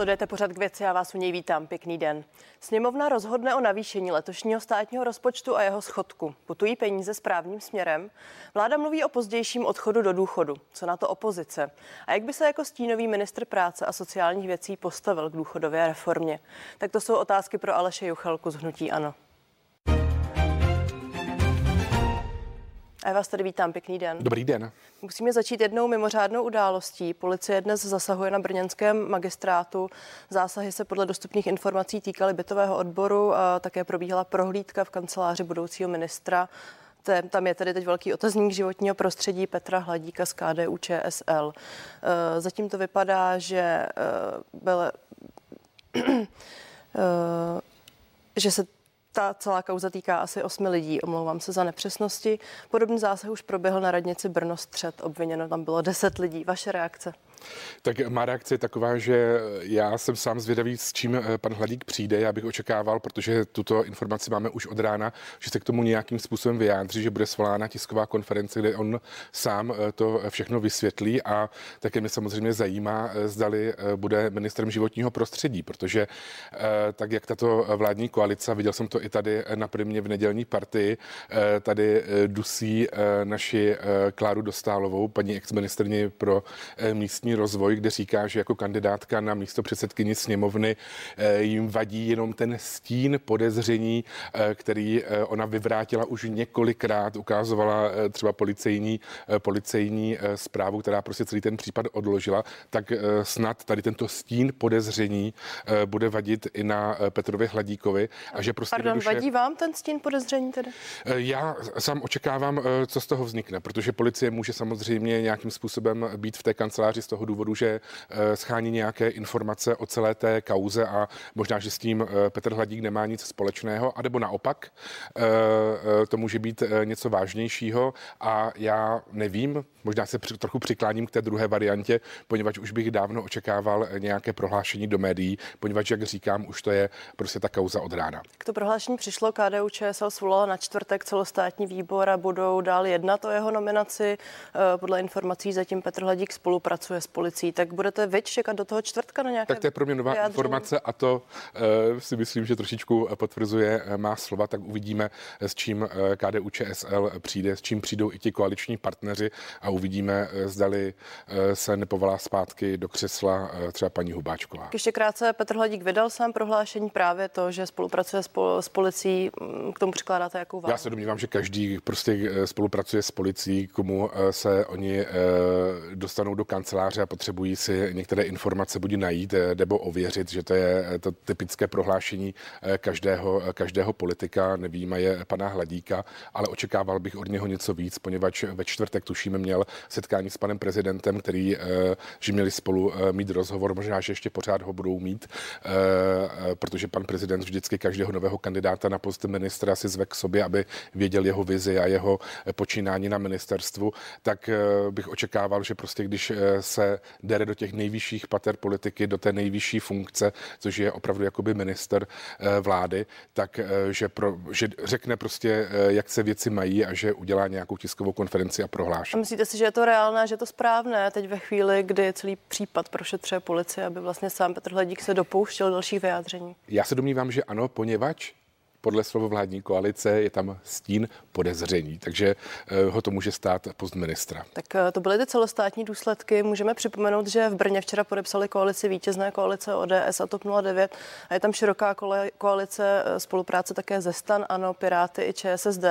Sledujete pořad k věci, já vás u něj vítám. Pěkný den. Sněmovna rozhodne o navýšení letošního státního rozpočtu a jeho schodku. Putují peníze správným směrem. Vláda mluví o pozdějším odchodu do důchodu. Co na to opozice? A jak by se jako stínový ministr práce a sociálních věcí postavil k důchodové reformě? Tak to jsou otázky pro Aleše Juchelku z Hnutí Ano. A já vás tady vítám, pěkný den. Dobrý den. Musíme začít jednou mimořádnou událostí. Policie dnes zasahuje na brněnském magistrátu. Zásahy se podle dostupných informací týkaly bytového odboru a také probíhala prohlídka v kanceláři budoucího ministra. Tam je tedy teď velký otazník životního prostředí Petra Hladíka z KDU ČSL. E, zatím to vypadá, že e, byl e, že se ta celá kauza týká asi osmi lidí, omlouvám se za nepřesnosti. Podobný zásah už proběhl na radnici Brno střed, obviněno tam bylo deset lidí. Vaše reakce? Tak má reakce je taková, že já jsem sám zvědavý, s čím eh, pan Hladík přijde. Já bych očekával, protože tuto informaci máme už od rána, že se k tomu nějakým způsobem vyjádří, že bude svolána tisková konference, kde on sám eh, to všechno vysvětlí a také mě samozřejmě zajímá, eh, zdali bude ministrem životního prostředí, protože tak, jak tato vládní koalice, viděl jsem to i tady na primě v nedělní partii, tady dusí naši Kláru Dostálovou, paní exministrně pro místní místní rozvoj, kde říká, že jako kandidátka na místo předsedkyni sněmovny eh, jim vadí jenom ten stín podezření, eh, který eh, ona vyvrátila už několikrát, ukázovala třeba policejní, policejní zprávu, která prostě celý ten případ odložila, tak snad tady tento stín podezření bude vadit i na Petrovi Hladíkovi. A že prostě Pardon, duše... vadí vám ten stín podezření tedy? Já sám očekávám, co z toho vznikne, protože policie může samozřejmě nějakým způsobem být v té kanceláři z toho toho důvodu, že eh, schání nějaké informace o celé té kauze a možná, že s tím eh, Petr Hladík nemá nic společného, anebo naopak eh, to může být něco vážnějšího a já nevím, možná se trochu přikláním k té druhé variantě, poněvadž už bych dávno očekával nějaké prohlášení do médií, poněvadž, jak říkám, už to je prostě ta kauza od rána. K to prohlášení přišlo KDU ČSL svolala na čtvrtek celostátní výbor a budou dál jednat o jeho nominaci. Podle informací zatím Petr Hladík spolupracuje s policií, tak budete vy čekat do toho čtvrtka na nějaké Tak to je pro mě nová vyjádření? informace a to uh, si myslím, že trošičku potvrzuje uh, má slova, tak uvidíme, s čím uh, KDU ČSL přijde, s čím přijdou i ti koaliční partneři a uvidíme, uh, zdali uh, se nepovolá zpátky do křesla uh, třeba paní Hubáčková. Ještě krátce, Petr Hladík vydal sám prohlášení právě to, že spolupracuje s, pol- s policií. Mm, k tomu přikládáte jakou váhu? Já se domnívám, že každý prostě spolupracuje s policií, komu se oni dostanou do kanceláře a potřebují si některé informace buď najít eh, nebo ověřit, že to je eh, to typické prohlášení eh, každého, každého politika, je pana Hladíka, ale očekával bych od něho něco víc, poněvadž ve čtvrtek tušíme měl setkání s panem prezidentem, který, že měli spolu mít rozhovor, možná, že ještě pořád ho budou mít, protože pan prezident vždycky každého nového kandidáta na post ministra si zve k sobě, aby věděl jeho vizi a jeho počínání na ministerstvu, tak bych očekával, že prostě když se dere do těch nejvyšších pater politiky, do té nejvyšší funkce, což je opravdu jakoby minister eh, vlády, tak eh, že, pro, že řekne prostě, eh, jak se věci mají a že udělá nějakou tiskovou konferenci a prohlášení. A myslíte si, že je to reálné, že je to správné teď ve chvíli, kdy celý případ prošetřuje policie, aby vlastně sám Petr Hladík se dopouštěl dalších vyjádření? Já se domnívám, že ano, poněvadž podle slova vládní koalice je tam stín podezření, takže eh, ho to může stát post ministra. Tak eh, to byly ty celostátní důsledky. Můžeme připomenout, že v Brně včera podepsali koalici vítězné koalice ODS a TOP 09 a je tam široká koalice eh, spolupráce také ze STAN, ANO, Piráty i ČSSD.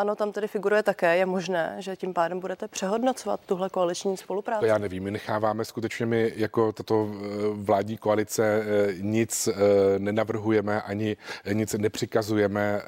Ano, tam tedy figuruje také. Je možné, že tím pádem budete přehodnocovat tuhle koaliční spolupráci? To já nevím. My necháváme skutečně my jako tato eh, vládní koalice eh, nic eh, nenavrhujeme ani nic nepřikazujeme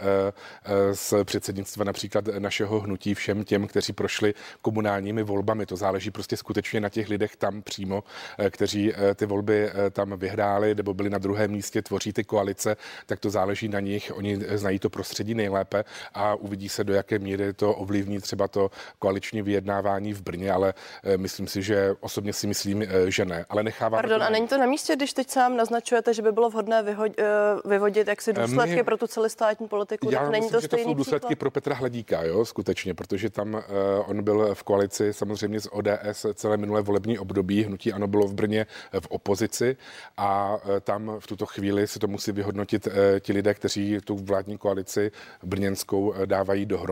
z předsednictva například našeho hnutí všem těm, kteří prošli komunálními volbami. To záleží prostě skutečně na těch lidech tam přímo, kteří ty volby tam vyhráli nebo byli na druhém místě, tvoří ty koalice, tak to záleží na nich. Oni znají to prostředí nejlépe a uvidí se, do jaké míry to ovlivní třeba to koaliční vyjednávání v Brně, ale myslím si, že osobně si myslím, že ne. Ale nechávám. Pardon, a není to na místě, když teď sám naznačujete, že by bylo vhodné vyhodit, vyvodit jaksi důsledky My, pro tu celostátní politiku? Já tak není myslím, to, že to jsou důsledky příklad? pro Petra Hladíka, jo, skutečně, protože tam uh, on byl v koalici samozřejmě s ODS celé minulé volební období. Hnutí ano bylo v Brně v opozici a uh, tam v tuto chvíli se to musí vyhodnotit uh, ti lidé, kteří tu vládní koalici brněnskou uh, dávají dohromady.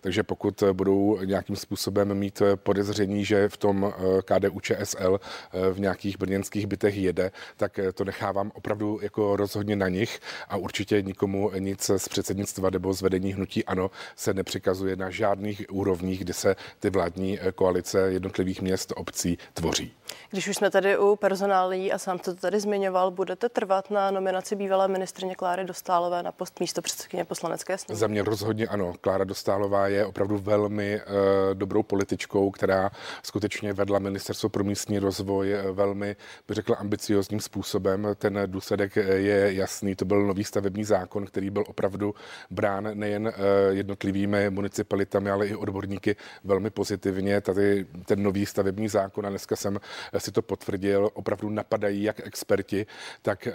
Takže pokud budou nějakým způsobem mít podezření, že v tom uh, KDU ČSL v nějakých brněnských bytech jede, tak to nechávám opravdu jako rozhodně na nich a určitě nikomu nic z předsednictva nebo z vedení hnutí ano se nepřikazuje na žádných úrovních, kde se ty vládní eh, koalice jednotlivých měst, obcí tvoří. Když už jsme tady u personálí a sám to tady zmiňoval, budete trvat na nominaci bývalé ministrně Kláry Dostálové na post místo předsedkyně poslanecké sněmovny? Za mě rozhodně ano. Klára Dostálová je opravdu velmi uh, dobrou političkou, která skutečně vedla ministerstvo pro místní rozvoj eh, velmi, bych řekl, ambiciozním způsobem. Ten důsledek je jasný. To byl nový stavební zákon, který byl opravdu brán nejen jednotlivými municipalitami, ale i odborníky velmi pozitivně. Tady ten nový stavební zákon a dneska jsem si to potvrdil, opravdu napadají jak experti, tak, eh,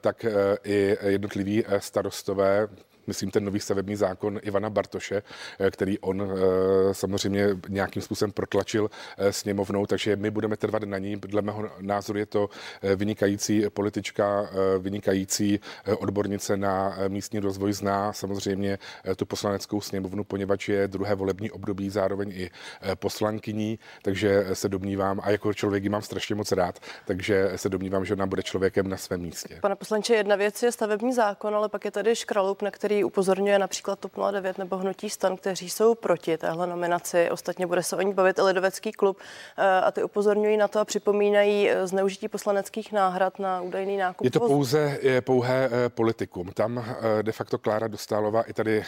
tak eh, i jednotliví eh, starostové myslím, ten nový stavební zákon Ivana Bartoše, eh, který on eh, samozřejmě nějakým způsobem protlačil eh, sněmovnou, takže my budeme trvat na ní. Dle mého názoru je to vynikající politička, vynikající odbornice na místní rozvoj, zná samozřejmě tu poslaneckou sněmovnu, poněvadž je druhé volební období, zároveň i poslankyní, takže se domnívám, a jako člověk ji mám strašně moc rád, takže se domnívám, že ona bude člověkem na svém místě. Pane poslanče, jedna věc je stavební zákon, ale pak je tady škraloup, na který který upozorňuje například TOP 09 nebo Hnutí stan, kteří jsou proti téhle nominaci. Ostatně bude se o ní bavit i Lidovecký klub eh, a ty upozorňují na to a připomínají eh, zneužití poslaneckých náhrad na údajný nákup. Je to pouze je pouhé eh, politikum. Tam de facto Klára Dostálová i tady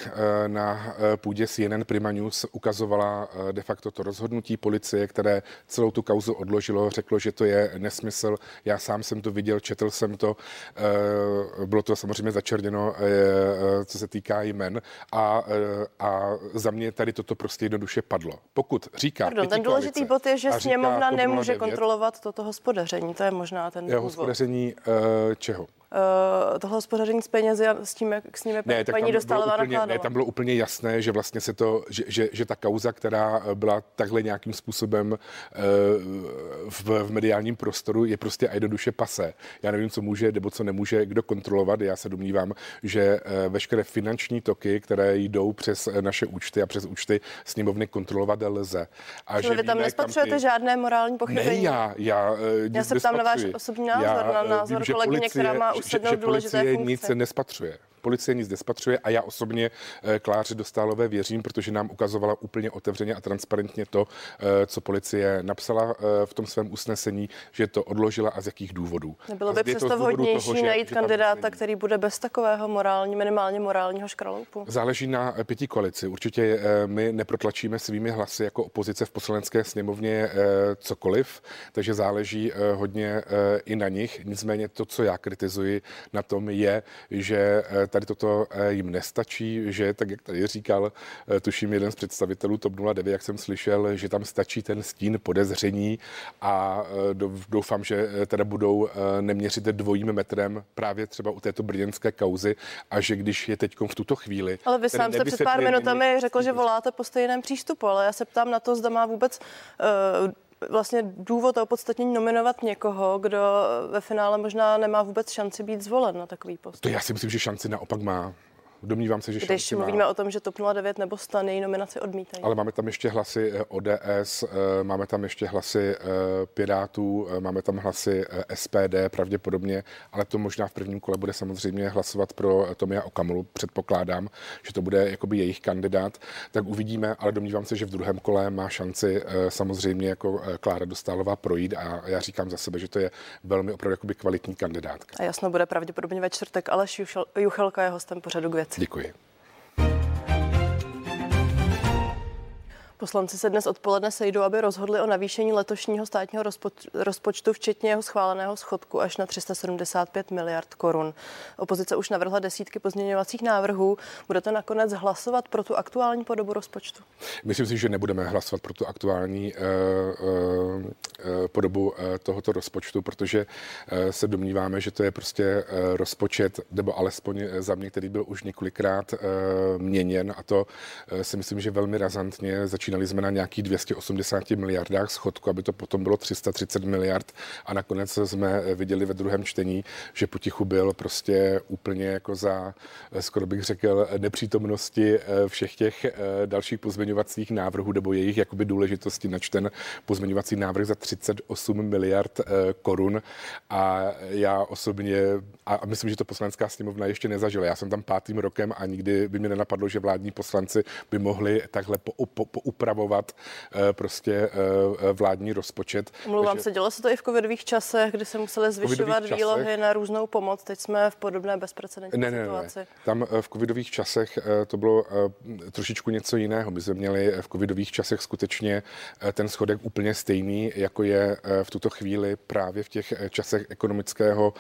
na půdě CNN Prima News ukazovala de facto to rozhodnutí policie, které celou tu kauzu odložilo, řeklo, že to je nesmysl. Já sám jsem to viděl, četl jsem to. Bylo to samozřejmě začerněno, co se týká jmen a, e, a za mě tady toto prostě jednoduše padlo. Pokud říká Pardon, ten důležitý bod je, že sněmovna nemůže 9, kontrolovat toto hospodaření. To je možná ten důvod. Hospodaření uh, čeho? Uh, tohle hospodaření s penězi a s tím, jak s nimi ne, paní Dostálová úplně, Ne, tam bylo úplně jasné, že vlastně se to, že, že, že ta kauza, která eh, byla takhle nějakým způsobem uh, v, v mediálním prostoru, je prostě a jednoduše pase. Já nevím, co může nebo co nemůže kdo kontrolovat. Já se domnívám, že uh, veškeré finanční toky, které jdou přes naše účty a přes účty sněmovny kontrolovat lze. A že vy tam nespatřujete ty... žádné morální pochybení? Ne, já, já, já se ptám na váš osobní názor, já, na názor vím, kolegyně, policie, která má že, že policie nic nespatřuje policie nic nespatřuje a já osobně eh, Kláře Dostálové věřím, protože nám ukazovala úplně otevřeně a transparentně to, eh, co policie napsala eh, v tom svém usnesení, že to odložila a z jakých důvodů. Nebylo by přesto vhodnější toho, najít že, kandidáta, který bude bez takového morální, minimálně morálního škraloupu? Záleží na pěti koalici. Určitě my neprotlačíme svými hlasy jako opozice v poslanecké sněmovně cokoliv, takže záleží hodně i na nich. Nicméně to, co já kritizuji na tom, je, že tady toto eh, jim nestačí, že tak, jak tady říkal, eh, tuším jeden z představitelů TOP 09, jak jsem slyšel, že tam stačí ten stín podezření a eh, doufám, že teda budou neměřit dvojím metrem právě třeba u této brněnské kauzy a že když je teď v tuto chvíli. Ale vy sám jste před pár minutami řekl, že voláte po stejném přístupu, ale já se ptám na to, zda má vůbec uh, vlastně důvod a opodstatnění nominovat někoho, kdo ve finále možná nemá vůbec šanci být zvolen na takový post. To já si myslím, že šanci naopak má. Domnívám se, že Když mluvíme má. o tom, že TOP 09 nebo STAN její nominaci odmítají. Ale máme tam ještě hlasy eh, ODS, eh, máme tam ještě hlasy eh, Pirátů, máme tam hlasy SPD pravděpodobně, ale to možná v prvním kole bude samozřejmě hlasovat pro Tomia Okamulu. Předpokládám, že to bude jakoby jejich kandidát. Tak uvidíme, ale domnívám se, že v druhém kole má šanci samozřejmě jako Klára Dostálová projít a já říkám za sebe, že to je velmi opravdu jakoby kvalitní kandidátka. A jasno bude pravděpodobně ve čtvrtek Aleš Juchelka je hostem pořadu k věci. Děkuji. Poslanci se dnes odpoledne sejdou, aby rozhodli o navýšení letošního státního rozpočtu, včetně jeho schváleného schodku až na 375 miliard korun. Opozice už navrhla desítky pozměňovacích návrhů. Budete nakonec hlasovat pro tu aktuální podobu rozpočtu? Myslím si, že nebudeme hlasovat pro tu aktuální uh, uh, podobu uh, tohoto rozpočtu, protože se domníváme, že to je prostě rozpočet, nebo alespoň za mě, který byl už několikrát měněn a to si myslím, že velmi razantně začíná Začínali jsme na nějakých 280 miliardách schodku, aby to potom bylo 330 miliard. A nakonec jsme viděli ve druhém čtení, že potichu byl prostě úplně jako za, skoro bych řekl, nepřítomnosti eh, všech těch eh, dalších pozměňovacích návrhů nebo jejich jakoby důležitosti. Načten pozměňovací návrh za 38 miliard eh, korun. A já osobně, a myslím, že to poslanecká sněmovna ještě nezažila, já jsem tam pátým rokem a nikdy by mi nenapadlo, že vládní poslanci by mohli takhle po, po, po upravovat eh, prostě eh, eh, vládní rozpočet. Mluvám se, dělo se to i v covidových časech, kdy se museli zvyšovat výlohy na různou pomoc. Teď jsme v podobné bezprecedentní ne, ne, situaci. Ne. Tam v covidových časech to bylo trošičku něco jiného. My jsme měli v covidových časech skutečně ten schodek úplně stejný, jako je v tuto chvíli právě v těch časech ekonomického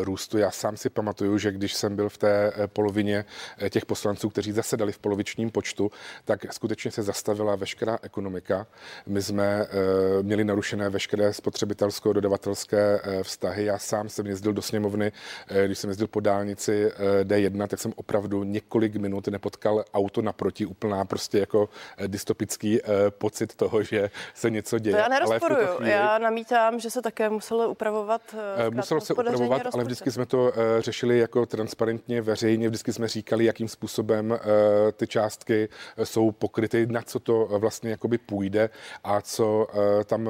růstu. Já sám si pamatuju, že když jsem byl v té polovině těch poslanců, kteří zasedali v polovičním počtu, tak skutečně se zastavili zastavila veškerá ekonomika. My jsme uh, měli narušené veškeré spotřebitelsko-dodavatelské uh, vztahy. Já sám jsem jezdil do sněmovny, uh, když jsem jezdil po dálnici uh, D1, tak jsem opravdu několik minut nepotkal auto naproti, úplná prostě jako dystopický uh, pocit toho, že se něco děje. To já nerozporuju. Chvíli... Já namítám, že se také muselo upravovat. Uh, muselo se upravovat, ale vždycky jsme to uh, řešili jako transparentně, veřejně. Vždycky jsme říkali, jakým způsobem uh, ty částky jsou pokryty, na co to vlastně jakoby půjde a co uh, tam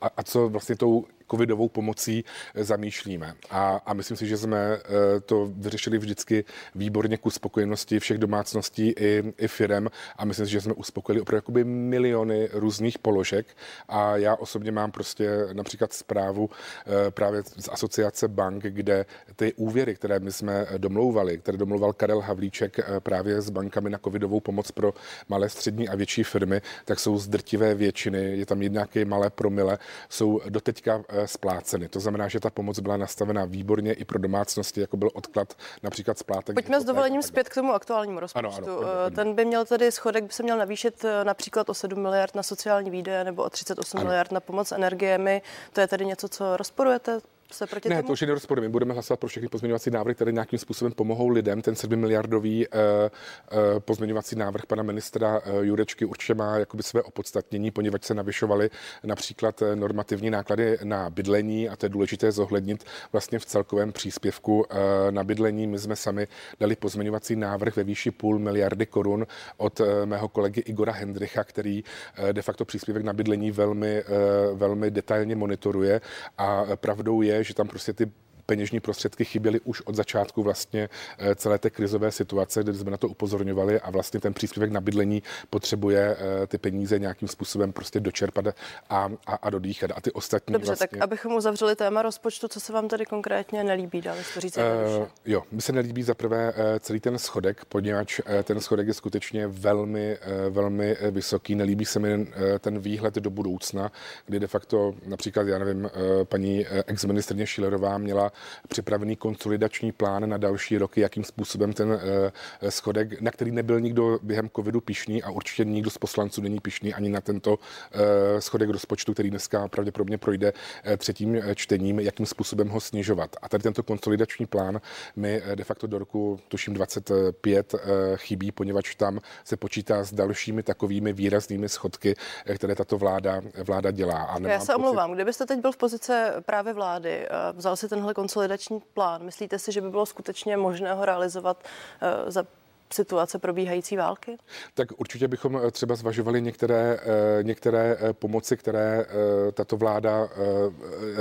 a, a co vlastně tou covidovou pomocí eh, zamýšlíme. A, a myslím si, že jsme eh, to vyřešili vždycky výborně ku spokojenosti všech domácností i, i firem. A myslím si, že jsme uspokojili opravdu jakoby miliony různých položek. A já osobně mám prostě například zprávu eh, právě z asociace bank, kde ty úvěry, které my jsme domlouvali, které domlouval Karel Havlíček právě s bankami na covidovou pomoc pro malé, střední a větší firmy, tak jsou z drtivé většiny, je tam nějaké malé promile, jsou doteďka spláceny. To znamená, že ta pomoc byla nastavena výborně i pro domácnosti, jako byl odklad například splátek. Pojďme s dovolením zpět k tomu aktuálnímu rozpočtu. Ano, ano, ano, Ten by měl tedy schodek, by se měl navýšit eh, například o 7 miliard na sociální výdaje nebo o 38 ano. miliard na pomoc energiemi. To je tedy něco, co rozporujete? Se proti ne, tomu? to už je nerozporujeme. My budeme hlasovat pro všechny pozměňovací návrhy, které nějakým způsobem pomohou lidem. Ten 7 miliardový uh, uh, pozměňovací návrh pana ministra uh, Jurečky určitě má jakoby své opodstatnění, poněvadž se navyšovaly například normativní náklady na bydlení a to je důležité zohlednit vlastně v celkovém příspěvku uh, na bydlení. My jsme sami dali pozměňovací návrh ve výši půl miliardy korun od uh, mého kolegy Igora Hendricha, který uh, de facto příspěvek na bydlení velmi, uh, velmi detailně monitoruje a pravdou je, že tam prostě ty peněžní prostředky chyběly už od začátku vlastně eh, celé té krizové situace, kde jsme na to upozorňovali a vlastně ten příspěvek na bydlení potřebuje eh, ty peníze nějakým způsobem prostě dočerpat a, a, a dodýchat. A ty ostatní Dobře, vlastně... tak abychom uzavřeli téma rozpočtu, co se vám tady konkrétně nelíbí, dali to říct uh, Jo, mi se nelíbí za prvé celý ten schodek, poněvadž ten schodek je skutečně velmi, velmi vysoký. Nelíbí se mi ten výhled do budoucna, kdy de facto například, já nevím, paní ex-ministrně Šilerová měla připravený konsolidační plán na další roky, jakým způsobem ten eh, schodek, na který nebyl nikdo během covidu pišný a určitě nikdo z poslanců není pišný ani na tento eh, schodek rozpočtu, který dneska pravděpodobně projde eh, třetím čtením, jakým způsobem ho snižovat. A tady tento konsolidační plán mi de facto do roku, tuším 25, chybí, poněvadž tam se počítá s dalšími takovými výraznými schodky, které tato vláda, vláda dělá. A Já se pocit... omlouvám, kdybyste teď byl v pozice právě vlády, vzal si tenhle konsolidační plán. Myslíte si, že by bylo skutečně možné ho realizovat eh, za situace probíhající války? Tak určitě bychom eh, třeba zvažovali některé, eh, některé pomoci, které tato vláda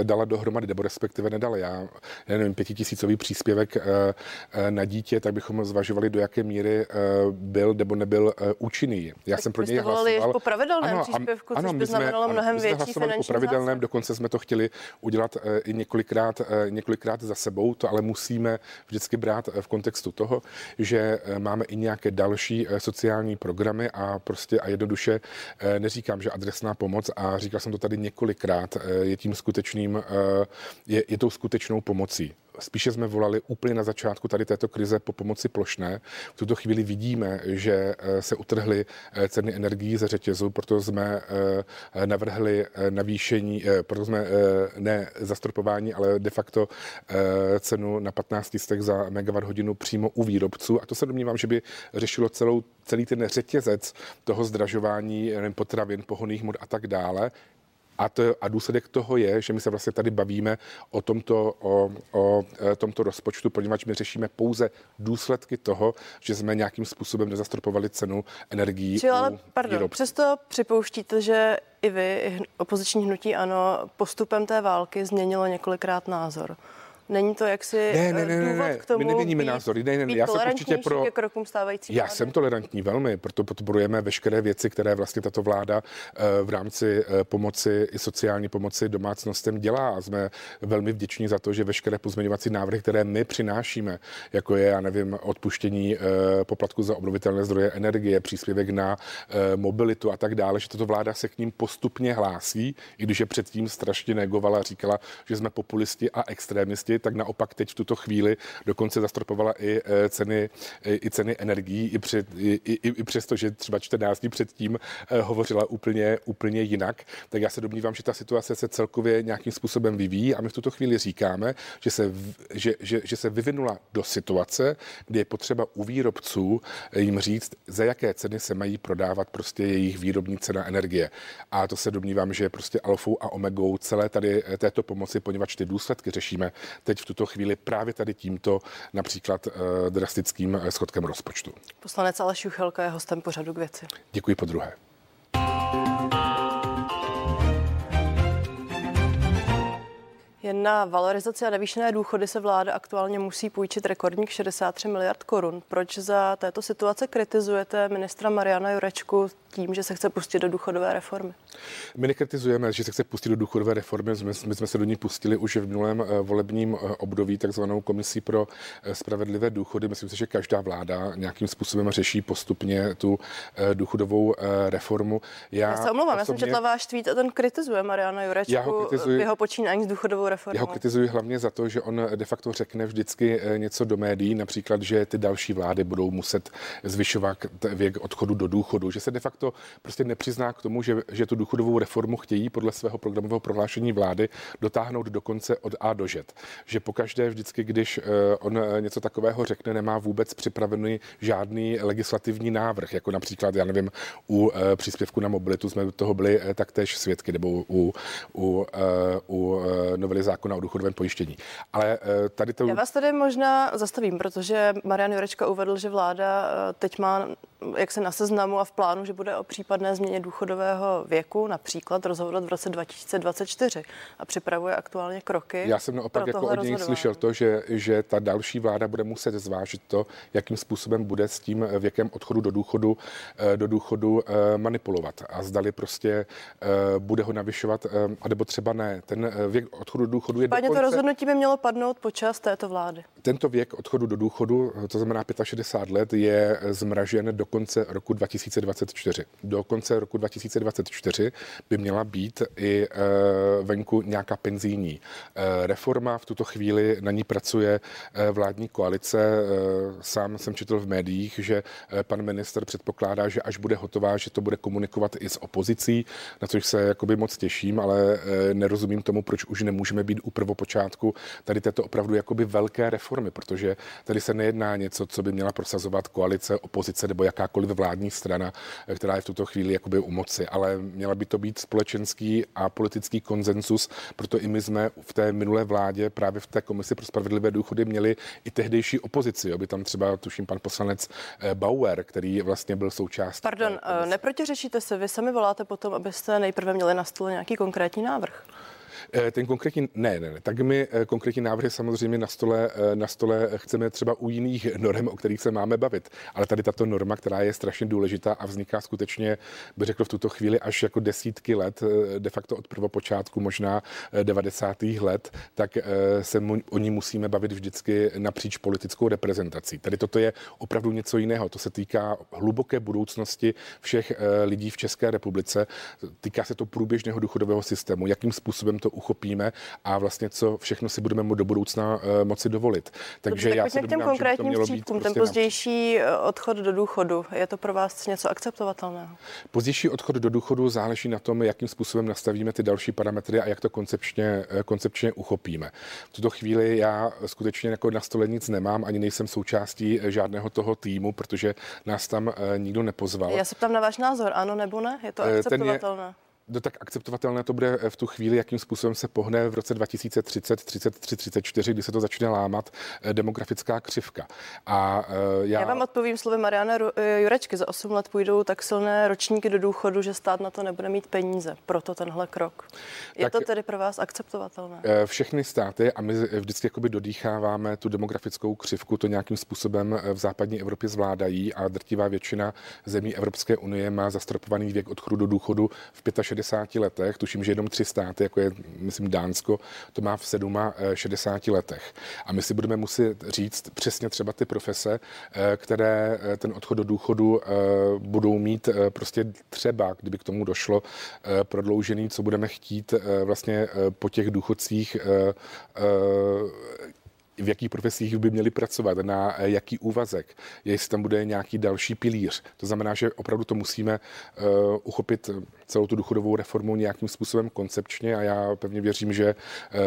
dala dohromady, nebo respektive nedala. Já, já nevím, pětitisícový příspěvek na dítě, tak bychom zvažovali, do jaké míry byl nebo nebyl účinný. Já tak jsem pro něj hlasoval. po pravidelném ano, příspěvku, ano, což by znamenalo jsme, mnohem větší jsme finanční po pravidelném, zase. dokonce jsme to chtěli udělat i několikrát, několikrát za sebou, to ale musíme vždycky brát v kontextu toho, že máme máme i nějaké další sociální programy a prostě a jednoduše neříkám, že adresná pomoc a říkal jsem to tady několikrát, je tím skutečným, je, je tou skutečnou pomocí. Spíše jsme volali úplně na začátku tady této krize po pomoci plošné. V tuto chvíli vidíme, že eh, se utrhly eh, ceny energií ze řetězu, proto jsme eh, navrhli navýšení, proto jsme ne zastropování, ale de facto cenu na 15 stek za megawatt hodinu přímo u výrobců. A to se domnívám, že by řešilo celou, celý ten řetězec toho zdražování potravin, pohoných mod a tak dále. A, to, a důsledek toho je, že my se vlastně tady bavíme o tomto, o, o e, tomto rozpočtu, poněvadž my řešíme pouze důsledky toho, že jsme nějakým způsobem nezastropovali cenu energií. Čili ale, pardon, výrobců. přesto připouštíte, že i vy, opoziční hnutí ano, postupem té války změnilo několikrát názor. Není to jaksi ne, ne, ne, důvod ne, k tomu My neměníme názory. Ne, ne, ne, já jsem určitě pro... ke krokům stávající Já vlády? jsem tolerantní velmi, proto podporujeme veškeré věci, které vlastně tato vláda eh, v rámci eh, pomoci i sociální pomoci domácnostem dělá. A jsme velmi vděční za to, že veškeré pozměňovací návrhy, které my přinášíme, jako je, já nevím, odpuštění eh, poplatku za obnovitelné zdroje energie, příspěvek na mobilitu a tak dále, že tato vláda se k ním postupně hlásí, i když je předtím strašně negovala říkala, že jsme populisti a extrémisti, tak naopak teď v tuto chvíli dokonce zastropovala i eh, ceny, i ceny energií, i, před, i, i, i přesto, že třeba 14 dní předtím eh, hovořila úplně, úplně jinak. Tak já se domnívám, že ta situace se celkově nějakým způsobem vyvíjí a my v tuto chvíli říkáme, že se, že, že, že se vyvinula do situace, kdy je potřeba u výrobců eh, jim říct, za jaké ceny se mají prodávat prostě jejich výrobní cena energie. A to se domnívám, že je prostě alfou a omegou celé tady této pomoci, poněvadž ty důsledky řešíme teď v tuto chvíli právě tady tímto například eh, drastickým eh, schodkem rozpočtu. Poslanec Aleš Juchelka je hostem pořadu k věci. Děkuji po druhé. Jen na valorizaci a navýšené důchody se vláda aktuálně musí půjčit rekordních 63 miliard korun. Proč za této situace kritizujete ministra Mariana Jurečku tím, že se chce pustit do důchodové reformy? My nekritizujeme, že se chce pustit do důchodové reformy. My, my jsme se do ní pustili už v minulém eh, volebním eh, období, takzvanou komisí pro eh, spravedlivé důchody. Myslím si, že každá vláda nějakým způsobem řeší postupně tu důchodovou reformu. Já, já se omlouvám, osobně... já jsem četla váš tweet a ten kritizuje Mariana Jurečku já ho kritizuji, jeho počínání s důchodovou reformou. Já ho kritizuji hlavně za to, že on de facto řekne vždycky něco do médií, například, že ty další vlády budou muset zvyšovat věk odchodu do důchodu, že se de facto to prostě nepřizná k tomu, že, že tu důchodovou reformu chtějí podle svého programového prohlášení vlády dotáhnout do konce od A do Ž. Že pokaždé vždycky, když eh, on eh, něco takového řekne, nemá vůbec připravený žádný legislativní návrh, jako například, já nevím, u eh, příspěvku na mobilitu jsme toho byli taktéž svědky, nebo u, u, u novely zákona o důchodovém pojištění. Ale tady to... Já vás tady možná zastavím, protože Marian Jurečka uvedl, že vláda teď má jak se na seznamu a v plánu, že bude o případné změně důchodového věku například rozhodovat v roce 2024 a připravuje aktuálně kroky. Já jsem naopak jako od něj slyšel to, že, že ta další vláda bude muset zvážit to, jakým způsobem bude s tím věkem odchodu do důchodu, eh, do důchodu eh, manipulovat a zdali prostě eh, bude ho navyšovat, anebo třeba ne. Ten věk odchodu do důchodu je Páně, dokonce... to rozhodnutí by mělo padnout počas této vlády. Tento věk odchodu do důchodu, to znamená 65 let, je zmražen do konce roku 2024. Do konce roku 2024 by měla být i eh, venku nějaká penzijní eh, reforma. V tuto chvíli na ní pracuje eh, vládní koalice. Sám jsem četl v médiích, že pan minister předpokládá, že až bude hotová, že to bude komunikovat i s opozicí, na což se jakoby moc těším, ale nerozumím tomu, proč už nemůžeme být u prvopočátku tady této opravdu jakoby velké reformy, protože tady se nejedná něco, co by měla prosazovat koalice, opozice nebo jaká jakákoliv vládní strana, eh, která je v tuto chvíli jakoby u moci, ale měla by to být společenský a politický konsenzus, proto i my jsme v té minulé vládě právě v té komisi pro spravedlivé důchody měli i tehdejší opozici, aby tam třeba, tuším, pan poslanec eh, Bauer, který vlastně byl součástí. Pardon, eh, neprotiřešíte se, vy sami voláte potom, abyste nejprve měli na stole nějaký konkrétní návrh. Ten konkrétní, ne, ne, ne. Tak my konkrétní návrhy samozřejmě na stole, na stole chceme třeba u jiných norm, o kterých se máme bavit. Ale tady tato norma, která je strašně důležitá a vzniká skutečně, bych řekl v tuto chvíli, až jako desítky let, de facto od prvopočátku, možná 90. let, tak se o ní musíme bavit vždycky napříč politickou reprezentací. Tady toto je opravdu něco jiného. To se týká hluboké budoucnosti všech lidí v České republice. Týká se to průběžného důchodového systému, jakým způsobem to uchopíme a vlastně co všechno si budeme do budoucna uh, moci dovolit. Takže Dobře, já tak se domnívám, těm konkrétním to střípkům, prostě ten pozdější eh, odchod do důchodu, je to pro vás něco akceptovatelného? Pozdější odchod do důchodu záleží na tom, jakým způsobem nastavíme ty další parametry a jak to koncepčně, eh, koncepčně uchopíme. V tuto chvíli já skutečně jako na stole nic nemám, ani nejsem součástí žádného toho týmu, protože nás tam nikdo nepozval. Já se ptám na váš názor, ano nebo ne? Je to akceptovatelné? Ten je, No tak akceptovatelné to bude v tu chvíli, jakým způsobem se pohne v roce 2030, 33, 34, kdy se to začne lámat eh, demografická křivka. A uh, já... já vám odpovím slovy Mariana eh, Jurečky. Za 8 let půjdou tak silné ročníky do důchodu, že stát na to nebude mít peníze. Proto tenhle krok. Je tak, to tedy pro vás akceptovatelné? Všechny státy, a my vždycky jakoby dodýcháváme tu demografickou křivku, to nějakým způsobem v západní Evropě zvládají a drtivá většina zemí Evropské unie má zastropovaný věk odchodu do důchodu v 65 60 letech, tuším, že jenom tři státy, jako je, myslím, Dánsko, to má v 67 letech. A my si budeme muset říct přesně třeba ty profese, eh, které eh, ten odchod do důchodu eh, budou mít prostě třeba, kdyby k tomu došlo, prodloužený, co budeme chtít vlastně po těch důchodcích v jakých profesích by měli pracovat, na eh, jaký úvazek, jestli tam bude nějaký další pilíř. To znamená, že opravdu to musíme uh, uchopit celou tu důchodovou reformu nějakým způsobem koncepčně a já pevně věřím, že uh,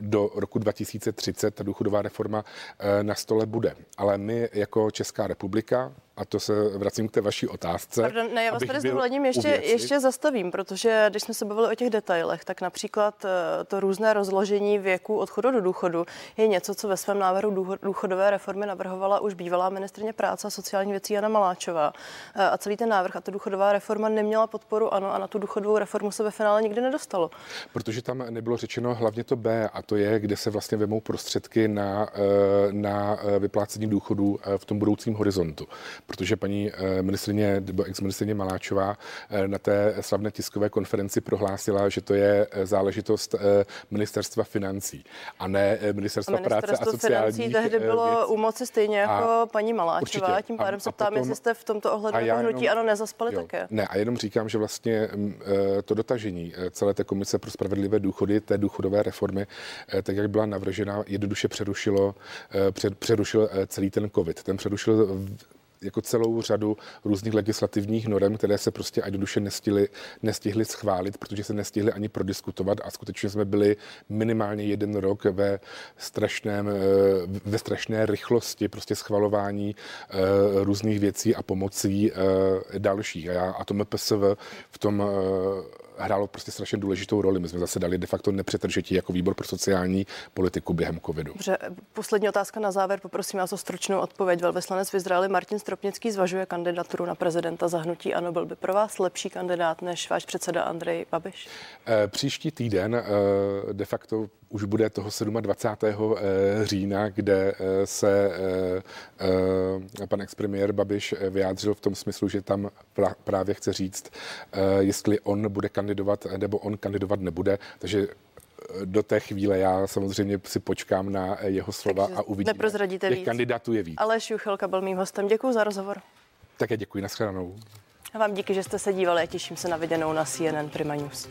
do roku 2030 ta důchodová reforma uh, na stole bude. Ale my jako Česká republika, a to se vracím k té vaší otázce. Pardon, ne, já vás tady s dovolením ještě, ještě zastavím, protože když jsme se bavili o těch detailech, tak například eh, to různé rozložení věku odchodu do důchodu je něco, co ve svém návrhu důchodové reformy navrhovala už bývalá ministrně práce a sociální věcí Jana Maláčová. Eh, a celý ten návrh a ta důchodová reforma neměla podporu, ano, a na tu důchodovou reformu se ve finále nikdy nedostalo. Protože tam nebylo řečeno hlavně to B, a to je, kde se vlastně vemou prostředky na, eh, na vyplácení důchodů v tom budoucím horizontu protože paní eh, ministrině nebo ex-ministrině Maláčová eh, na té slavné tiskové konferenci prohlásila, že to je eh, záležitost ministerstva financí a ne ministerstva práce a sociálních financí tehdy bylo věcí. u moci stejně jako a paní Maláčová, určitě. tím pádem a, se ptám, jestli jste v tomto ohledu jako hnutí ano nezaspali jo, také. Ne, a jenom říkám, že vlastně mm, to dotažení celé té komise pro spravedlivé důchody, té důchodové reformy, tak jak byla navržena, jednoduše přerušilo, přerušil celý ten covid. Ten přerušil jako celou řadu různých legislativních norm, které se prostě a jednoduše nestihly, nestihly schválit, protože se nestihly ani prodiskutovat a skutečně jsme byli minimálně jeden rok ve strašném, eh, ve strašné rychlosti prostě schvalování eh, různých věcí a pomocí eh, dalších. A, já, a to MPSV v tom hrálo prostě strašně důležitou roli. My jsme zase dali de facto nepřetržití jako výbor pro sociální politiku během covidu. Dobře, poslední otázka na závěr. Poprosím vás o stručnou odpověď. Velvyslanec v Izraeli Martin Stropnický zvažuje kandidaturu na prezidenta zahnutí. Ano, byl by pro vás lepší kandidát než váš předseda Andrej Babiš? Eh, příští týden eh, de facto už bude toho 27. Eh, října, kde se pan expremiér Babiš vyjádřil v tom smyslu, že tam právě chce říct, jestli on bude kandidovat, nebo on kandidovat nebude. Takže eh, do té chvíle já samozřejmě si počkám na eh, jeho slova Takže a uvidíme. Neprozradíte Těch víc. kandidátů je víc. Ale Šuchelka byl mým hostem. Děkuji za rozhovor. Také děkuji, nashledanou. A vám díky, že jste se dívali a těším se na viděnou na CNN Prima News.